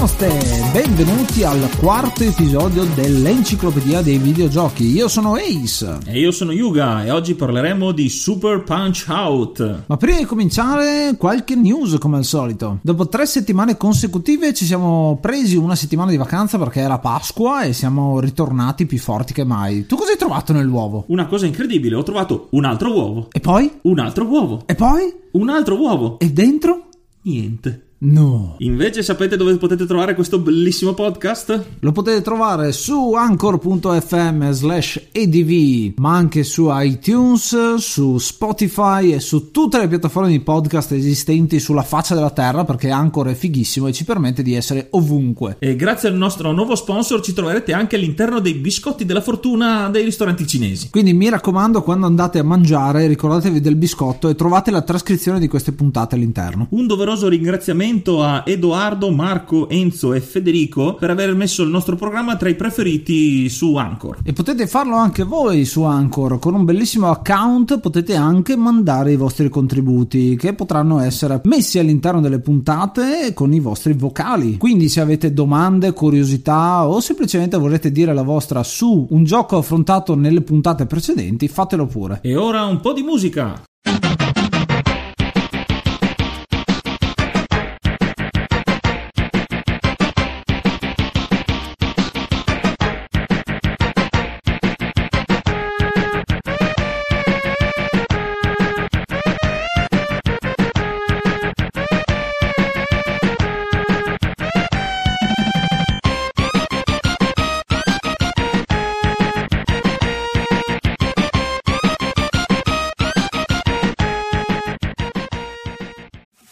Namaste, benvenuti al quarto episodio dell'Enciclopedia dei Videogiochi. Io sono Ace. E io sono Yuga e oggi parleremo di Super Punch Out. Ma prima di cominciare, qualche news come al solito. Dopo tre settimane consecutive ci siamo presi una settimana di vacanza perché era Pasqua e siamo ritornati più forti che mai. Tu cosa hai trovato nell'uovo? Una cosa incredibile, ho trovato un altro uovo. E poi? Un altro uovo. E poi? Un altro uovo. E dentro? Niente. No. Invece sapete dove potete trovare questo bellissimo podcast? Lo potete trovare su anchor.fm slash edv, ma anche su iTunes, su Spotify e su tutte le piattaforme di podcast esistenti sulla faccia della terra perché Anchor è fighissimo e ci permette di essere ovunque. E grazie al nostro nuovo sponsor ci troverete anche all'interno dei biscotti della fortuna dei ristoranti cinesi. Quindi mi raccomando quando andate a mangiare ricordatevi del biscotto e trovate la trascrizione di queste puntate all'interno. Un doveroso ringraziamento a Edoardo, Marco, Enzo e Federico per aver messo il nostro programma tra i preferiti su Anchor. E potete farlo anche voi su Anchor, con un bellissimo account potete anche mandare i vostri contributi che potranno essere messi all'interno delle puntate con i vostri vocali. Quindi se avete domande, curiosità o semplicemente volete dire la vostra su un gioco affrontato nelle puntate precedenti, fatelo pure. E ora un po' di musica.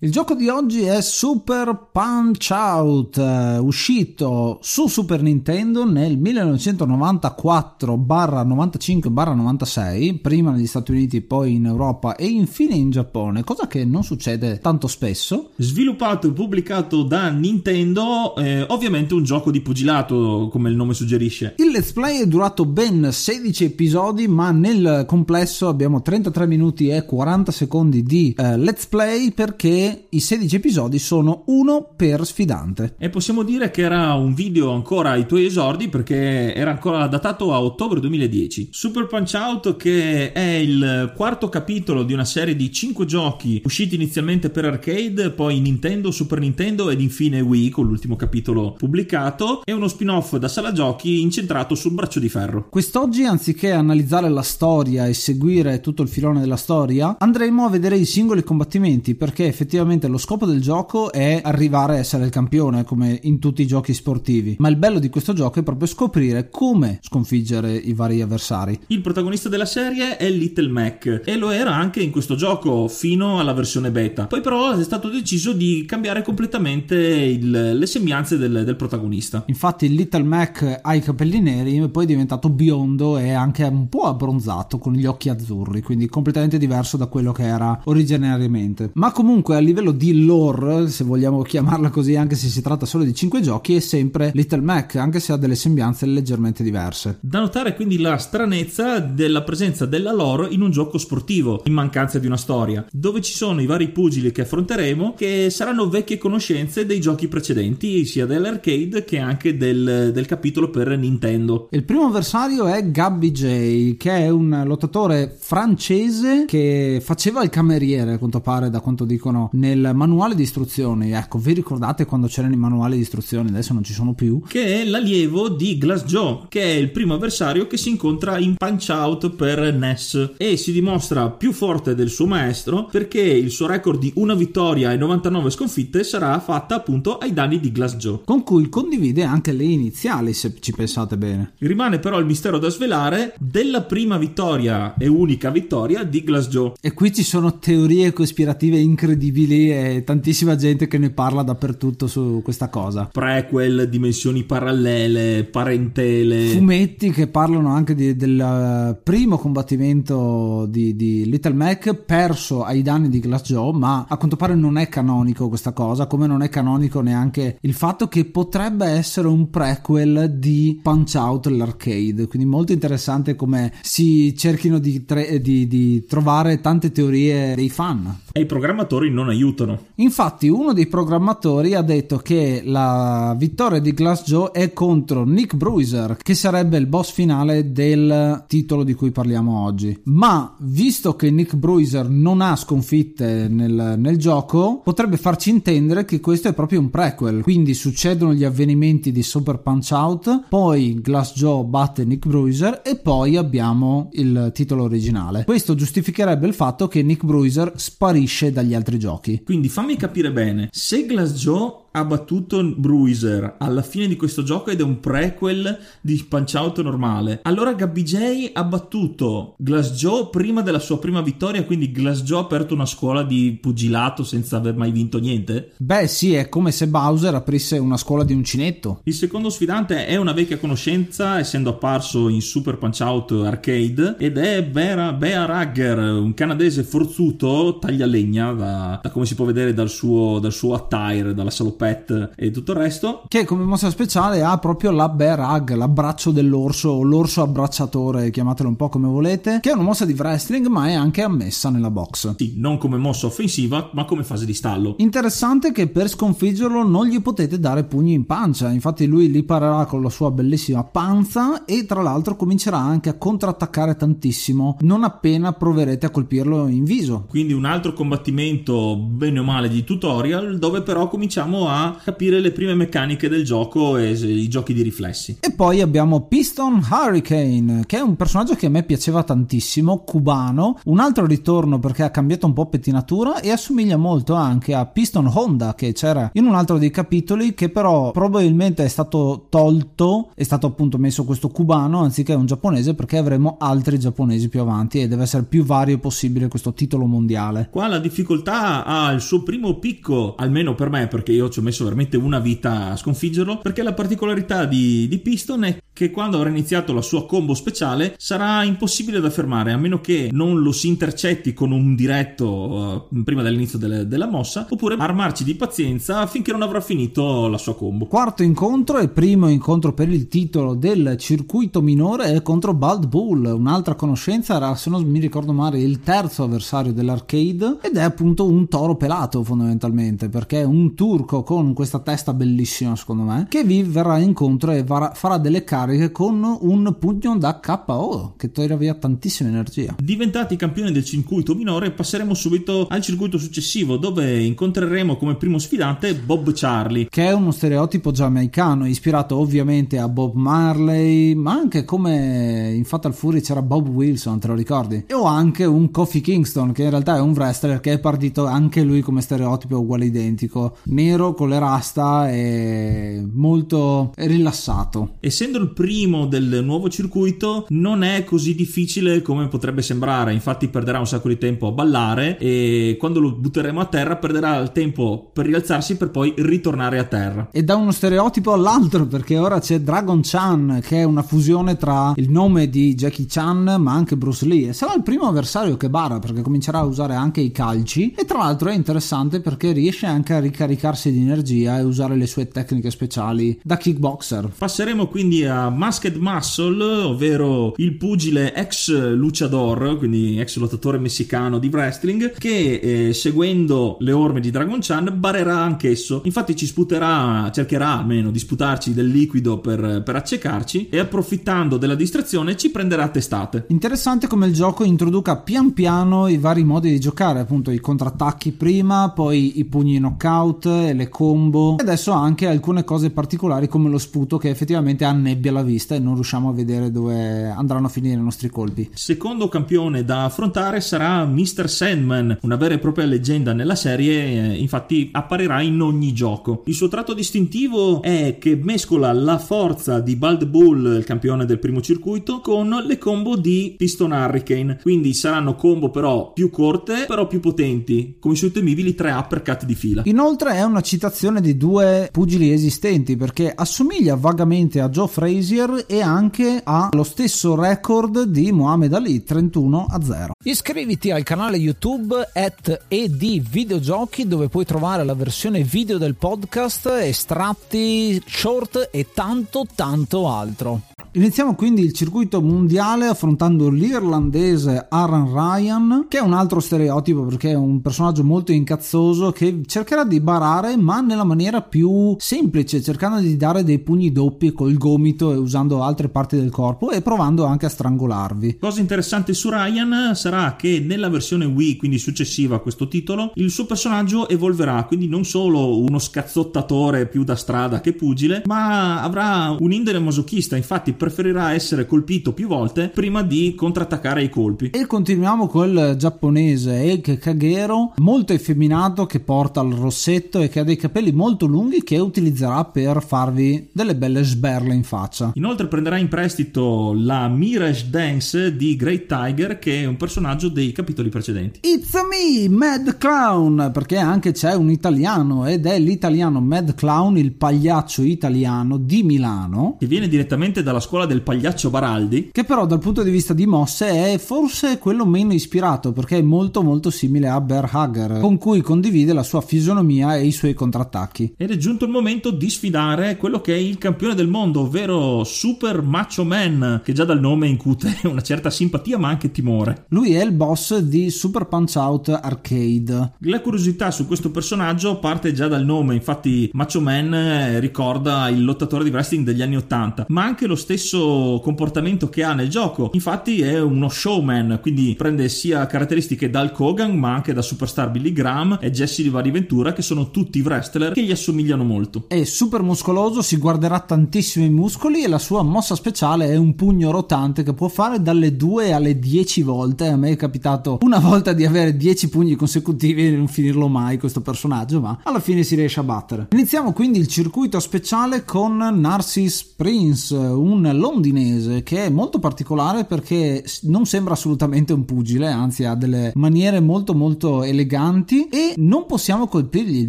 Il gioco di oggi è Super Punch Out, eh, uscito su Super Nintendo nel 1994-95-96, prima negli Stati Uniti, poi in Europa e infine in Giappone, cosa che non succede tanto spesso. Sviluppato e pubblicato da Nintendo, eh, ovviamente un gioco di pugilato, come il nome suggerisce. Il let's play è durato ben 16 episodi, ma nel complesso abbiamo 33 minuti e 40 secondi di eh, let's play perché i 16 episodi sono uno per sfidante. E possiamo dire che era un video ancora ai tuoi esordi perché era ancora datato a ottobre 2010. Super Punch Out che è il quarto capitolo di una serie di 5 giochi usciti inizialmente per arcade, poi Nintendo, Super Nintendo ed infine Wii con l'ultimo capitolo pubblicato e uno spin-off da sala giochi incentrato sul braccio di ferro. Quest'oggi anziché analizzare la storia e seguire tutto il filone della storia andremo a vedere i singoli combattimenti perché effettivamente effettivamente lo scopo del gioco è arrivare a essere il campione come in tutti i giochi sportivi, ma il bello di questo gioco è proprio scoprire come sconfiggere i vari avversari. Il protagonista della serie è Little Mac e lo era anche in questo gioco fino alla versione beta. Poi però è stato deciso di cambiare completamente il, le sembianze del, del, protagonista. Infatti Little Mac ha i capelli neri e poi è diventato biondo e anche un po' abbronzato con gli occhi azzurri, quindi completamente diverso da quello che era originariamente. Ma comunque a livello di lore, se vogliamo chiamarla così, anche se si tratta solo di 5 giochi, è sempre Little Mac, anche se ha delle sembianze leggermente diverse. Da notare quindi la stranezza della presenza della lore in un gioco sportivo, in mancanza di una storia, dove ci sono i vari pugili che affronteremo, che saranno vecchie conoscenze dei giochi precedenti, sia dell'arcade che anche del, del capitolo per Nintendo. Il primo avversario è Gabby J, che è un lottatore francese che faceva il cameriere, a quanto pare, da quanto dicono nel manuale di istruzioni. Ecco, vi ricordate quando c'erano i manuali di istruzioni? Adesso non ci sono più. Che è l'allievo di Glass Joe, che è il primo avversario che si incontra in Punch Out per NES e si dimostra più forte del suo maestro perché il suo record di una vittoria e 99 sconfitte sarà fatta appunto ai danni di Glass Joe. Con cui condivide anche le iniziali, se ci pensate bene. Rimane però il mistero da svelare della prima vittoria e unica vittoria di Glass Joe. E qui ci sono teorie cospirative incredibili e tantissima gente che ne parla dappertutto su questa cosa. Prequel, dimensioni parallele, parentele. Fumetti che parlano anche di, del eh, primo combattimento di, di Little Mac perso ai danni di Glass Joe, ma a quanto pare non è canonico questa cosa, come non è canonico neanche il fatto che potrebbe essere un prequel di Punch Out l'arcade. Quindi molto interessante come si cerchino di, tre, di, di trovare tante teorie dei fan. E i programmatori non aiutano. Infatti, uno dei programmatori ha detto che la vittoria di Glass Joe è contro Nick Bruiser, che sarebbe il boss finale del titolo di cui parliamo oggi. Ma visto che Nick Bruiser non ha sconfitte nel, nel gioco, potrebbe farci intendere che questo è proprio un prequel. Quindi succedono gli avvenimenti di Super Punch Out, poi Glass Joe batte Nick Bruiser e poi abbiamo il titolo originale. Questo giustificherebbe il fatto che Nick Bruiser sparisce dagli altri giochi. Quindi fammi capire bene, se Glass Joe ha battuto Bruiser alla fine di questo gioco ed è un prequel di Punch Out normale. Allora Gabby J ha battuto Glass Joe prima della sua prima vittoria, quindi Glass Joe ha aperto una scuola di pugilato senza aver mai vinto niente? Beh sì, è come se Bowser aprisse una scuola di uncinetto. Il secondo sfidante è una vecchia conoscenza, essendo apparso in Super Punch Out Arcade, ed è Bea, Bea Ragger, un canadese forzuto, taglia legna, da, da come si può vedere dal suo, dal suo attire, dalla salopetta pet e tutto il resto. Che come mossa speciale ha proprio la bear hug, l'abbraccio dell'orso o l'orso abbracciatore, chiamatelo un po' come volete, che è una mossa di wrestling ma è anche ammessa nella box. Sì, non come mossa offensiva ma come fase di stallo. Interessante che per sconfiggerlo non gli potete dare pugni in pancia, infatti lui li parerà con la sua bellissima panza e tra l'altro comincerà anche a contrattaccare tantissimo non appena proverete a colpirlo in viso. Quindi un altro combattimento bene o male di tutorial dove però cominciamo a a capire le prime meccaniche del gioco e i giochi di riflessi. E poi abbiamo Piston Hurricane, che è un personaggio che a me piaceva tantissimo, cubano, un altro ritorno perché ha cambiato un po' pettinatura e assomiglia molto anche a Piston Honda che c'era in un altro dei capitoli che però probabilmente è stato tolto, è stato appunto messo questo cubano anziché un giapponese perché avremo altri giapponesi più avanti e deve essere più vario possibile questo titolo mondiale. Qua la difficoltà ha il suo primo picco, almeno per me perché io ci ho messo veramente una vita a sconfiggerlo perché la particolarità di, di Piston è che quando avrà iniziato la sua combo speciale sarà impossibile da fermare a meno che non lo si intercetti con un diretto uh, prima dell'inizio delle, della mossa oppure armarci di pazienza finché non avrà finito la sua combo. Quarto incontro e primo incontro per il titolo del circuito minore è contro Bald Bull, un'altra conoscenza era se non mi ricordo male il terzo avversario dell'arcade ed è appunto un toro pelato fondamentalmente perché è un turco con questa testa bellissima secondo me che vi verrà incontro e farà delle carte cariche con un pugno da KO che tira via tantissima energia. Diventati campioni del circuito minore, passeremo subito al circuito successivo dove incontreremo come primo sfidante Bob Charlie, che è uno stereotipo giamaicano, ispirato ovviamente a Bob Marley, ma anche come in Fatal Fury c'era Bob Wilson, te lo ricordi? E ho anche un Kofi Kingston, che in realtà è un wrestler che è partito anche lui come stereotipo uguale identico, nero con le rasta e molto rilassato. Essendo il primo del nuovo circuito, non è così difficile come potrebbe sembrare, infatti perderà un sacco di tempo a ballare e quando lo butteremo a terra perderà il tempo per rialzarsi per poi ritornare a terra. E da uno stereotipo all'altro, perché ora c'è Dragon Chan, che è una fusione tra il nome di Jackie Chan ma anche Bruce Lee, e sarà il primo avversario che bara perché comincerà a usare anche i calci e tra l'altro è interessante perché riesce anche a ricaricarsi di energia e usare le sue tecniche speciali da kickboxer. Passeremo quindi a Masked Muscle, ovvero il pugile ex luchador, quindi ex lottatore messicano di wrestling, che eh, seguendo le orme di Dragon Chan barerà anch'esso. Infatti ci sputerà, cercherà almeno di sputarci del liquido per, per accecarci e approfittando della distrazione ci prenderà testate. Interessante come il gioco introduca pian piano i vari modi di giocare, appunto i contrattacchi prima, poi i pugni knockout le combo. E adesso anche alcune cose particolari come lo sputo che effettivamente annebbia la vista e non riusciamo a vedere dove andranno a finire i nostri colpi. Secondo campione da affrontare sarà Mr. Sandman, una vera e propria leggenda nella serie, eh, infatti apparirà in ogni gioco. Il suo tratto distintivo è che mescola la forza di Bald Bull, il campione del primo circuito, con le combo di Piston Hurricane, quindi saranno combo però più corte, però più potenti, come i suoi temibili tre uppercut di fila. Inoltre è una citazione di due pugili esistenti perché assomiglia vagamente a Joe Frazier e anche allo stesso record di Muhammad Ali 31 a 0. Iscriviti al canale YouTube at ed videogiochi dove puoi trovare la versione video del podcast, estratti, short e tanto tanto altro. Iniziamo quindi il circuito mondiale affrontando l'irlandese Aaron Ryan, che è un altro stereotipo perché è un personaggio molto incazzoso che cercherà di barare ma nella maniera più semplice, cercando di dare dei pugni doppi col gomito e usando altre parti del corpo e provando anche a strangolarvi. Cosa interessante su Ryan sarà che nella versione Wii, quindi successiva a questo titolo, il suo personaggio evolverà, quindi non solo uno scazzottatore più da strada che pugile, ma avrà un indole masochista, infatti preferirà essere colpito più volte prima di contrattaccare i colpi. E continuiamo col giapponese Eike Kagero, molto effeminato che porta il rossetto e che ha dei capelli molto lunghi che utilizzerà per farvi delle belle sberle in faccia. Inoltre prenderà in prestito la Mirage Dance di Great Tiger che è un personaggio dei capitoli precedenti. It's me, Mad Clown, perché anche c'è un italiano ed è l'italiano Mad Clown, il pagliaccio italiano di Milano. Che viene direttamente dalla scuola del pagliaccio Baraldi. Che però dal punto di vista di mosse è forse quello meno ispirato perché è molto molto simile a Bear Hugger, con cui condivide la sua fisionomia e i suoi contrattacchi. Ed è giunto il momento di sfidare quello che è il campione del mondo, ovvero Super Macho Man, che già dal nome incute una certa simpatia ma anche timore. Lui è il boss di Super Punch Out Arcade. La curiosità su questo personaggio parte già dal nome, infatti Macho Man ricorda il lottatore di wrestling degli anni 80, ma anche lo stesso comportamento che ha nel gioco. Infatti è uno showman, quindi prende sia caratteristiche dal Kogan ma anche da Superstar Billy Graham e Jesse di Vari Ventura che sono tutti wrestler che gli assomigliano molto. È super muscoloso, si guarderà tantissimo i muscoli e la sua mossa speciale è un pugno rotante che può fare dalle 2 alle 10 volte. A me è capitato una volta di avere 10 pugni consecutivi e non finirlo mai questo personaggio, ma alla fine si riesce a battere. Iniziamo quindi il circuito speciale con Narcis Prince, un londinese che è molto particolare perché non sembra assolutamente un pugile, anzi ha delle maniere molto molto eleganti e non possiamo colpirgli il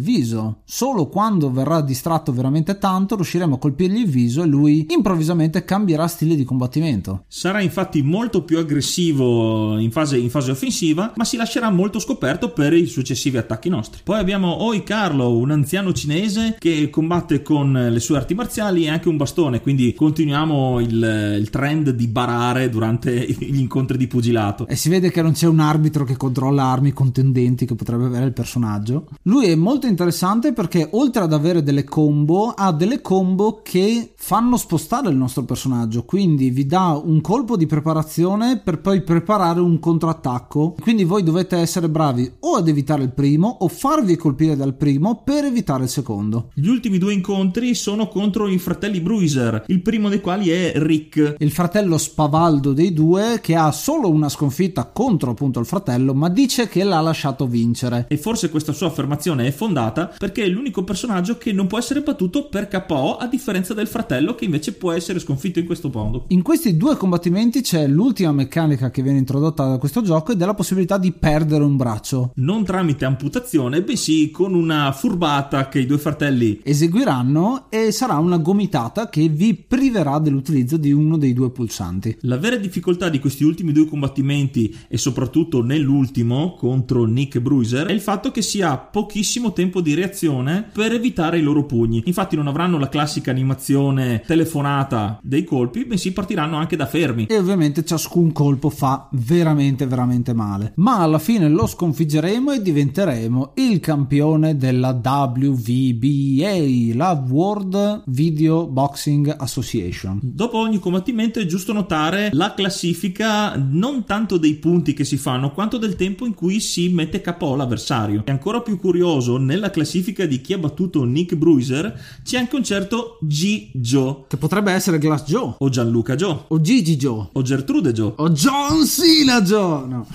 viso. Solo quando verrà distratto veramente tanto riusciremo a colpirgli il viso e lui improvvisamente cambierà stile di combattimento. Sarà infatti molto più aggressivo in fase, in fase offensiva, ma si lascerà molto scoperto per i successivi attacchi nostri. Poi abbiamo Oi Carlo, un anziano cinese che combatte con le sue arti marziali e anche un bastone, quindi continuiamo il, il, trend di barare durante gli incontri di pugilato. E si vede che non c'è un arbitro che controlla armi contendenti che potrebbe avere il personaggio. Lui è molto interessante perché oltre ad avere delle combo, ha delle combo che fanno spostare il nostro personaggio, quindi vi dà un colpo di preparazione per poi preparare un contrattacco. Quindi voi dovete essere bravi o ad evitare il primo o farvi colpire dal primo per evitare il secondo. Gli ultimi due incontri sono contro i fratelli Bruiser, il primo dei quali è Rick. Il fratello spavaldo dei due che ha solo una sconfitta contro appunto il fratello, ma dice che l'ha lasciato vincere. E forse questa sua affermazione è fondata perché è l'unico personaggio che non può essere battuto per KO a differenza del fratello che invece può essere sconfitto in questo modo. In questi due combattimenti c'è l'ultima meccanica che viene introdotta da questo gioco ed è la possibilità di perdere un braccio. Non tramite amputazione, bensì con una furbata che i due fratelli eseguiranno e sarà una gomitata che vi priverà dell'utilizzo di uno dei due pulsanti. La vera difficoltà di questi ultimi due combattimenti e soprattutto nell'ultimo contro Nick Bruiser è il fatto che si ha pochissimo tempo di reazione per evitare i loro pugni. Infatti non avranno la classica animazione telefonata dei colpi, bensì partiranno anche da fermi. E ovviamente ciascun colpo fa veramente veramente male. Ma alla fine lo sconfiggeremo e diventeremo il campione della WVBA, la World Video Boxing Association. Dopo ogni combattimento è giusto notare la classifica non tanto dei punti che si fanno, quanto del tempo in cui si mette KO l'avversario. È ancora più curioso, nella classifica di chi ha battuto Nick Bruiser c'è anche un certo G. Joe. Che potrebbe essere Glass Joe. O Gianluca Joe. O Gigi Joe. O Gertrude Joe. O John Cena Joe. No.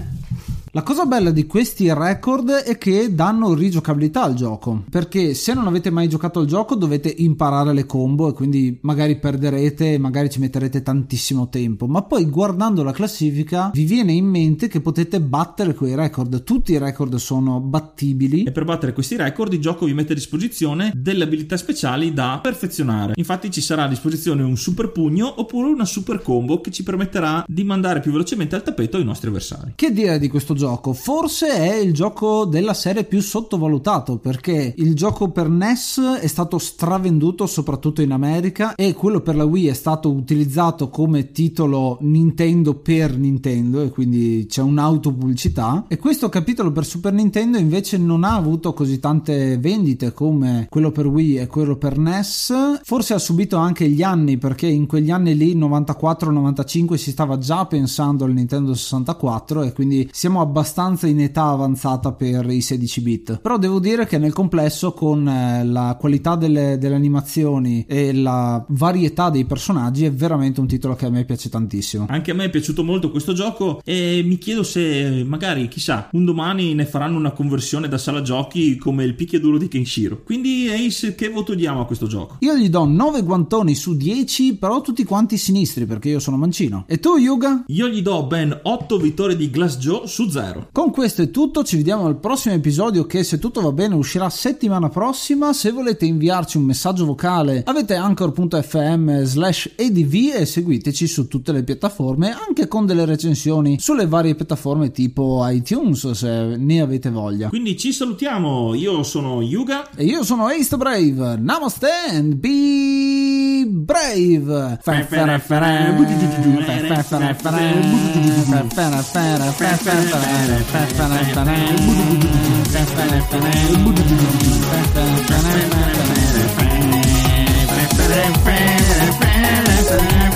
La cosa bella di questi record è che danno rigiocabilità al gioco, perché se non avete mai giocato al gioco dovete imparare le combo e quindi magari perderete magari ci metterete tantissimo tempo, ma poi guardando la classifica vi viene in mente che potete battere quei record, tutti i record sono battibili. E per battere questi record il gioco vi mette a disposizione delle abilità speciali da perfezionare. Infatti ci sarà a disposizione un super pugno oppure una super combo che ci permetterà di mandare più velocemente al tappeto i nostri avversari. Che dire di questo gioco? Gioco. Forse è il gioco della serie più sottovalutato perché il gioco per NES è stato stravenduto soprattutto in America e quello per la Wii è stato utilizzato come titolo Nintendo per Nintendo e quindi c'è un'autopubblicità e questo capitolo per Super Nintendo invece non ha avuto così tante vendite come quello per Wii e quello per NES. Forse ha subito anche gli anni perché in quegli anni lì 94-95 si stava già pensando al Nintendo 64 e quindi siamo a abbastanza in età avanzata per i 16 bit. Però devo dire che nel complesso con eh, la qualità delle, delle animazioni e la varietà dei personaggi è veramente un titolo che a me piace tantissimo. Anche a me è piaciuto molto questo gioco e mi chiedo se magari chissà un domani ne faranno una conversione da sala giochi come il picchiaduro di Kenshiro. Quindi Ace che voto diamo a questo gioco? io gli do 9 guantoni su 10 però tutti quanti sinistri perché io sono mancino. E tu Yuga? io gli do ben 8 vittorie di Glass Joe su 0 zero. Con questo è tutto, ci vediamo al prossimo episodio che se tutto va bene uscirà settimana prossima. Se volete inviarci un messaggio vocale avete anchor.fm slash edv e seguiteci su tutte le piattaforme anche con delle recensioni sulle varie piattaforme tipo iTunes se ne avete voglia. Quindi ci salutiamo, io sono Yuga e io sono Ace Brave. Namaste and be brave. Fa-fa-fa-fa Friend, friend, friend, friend,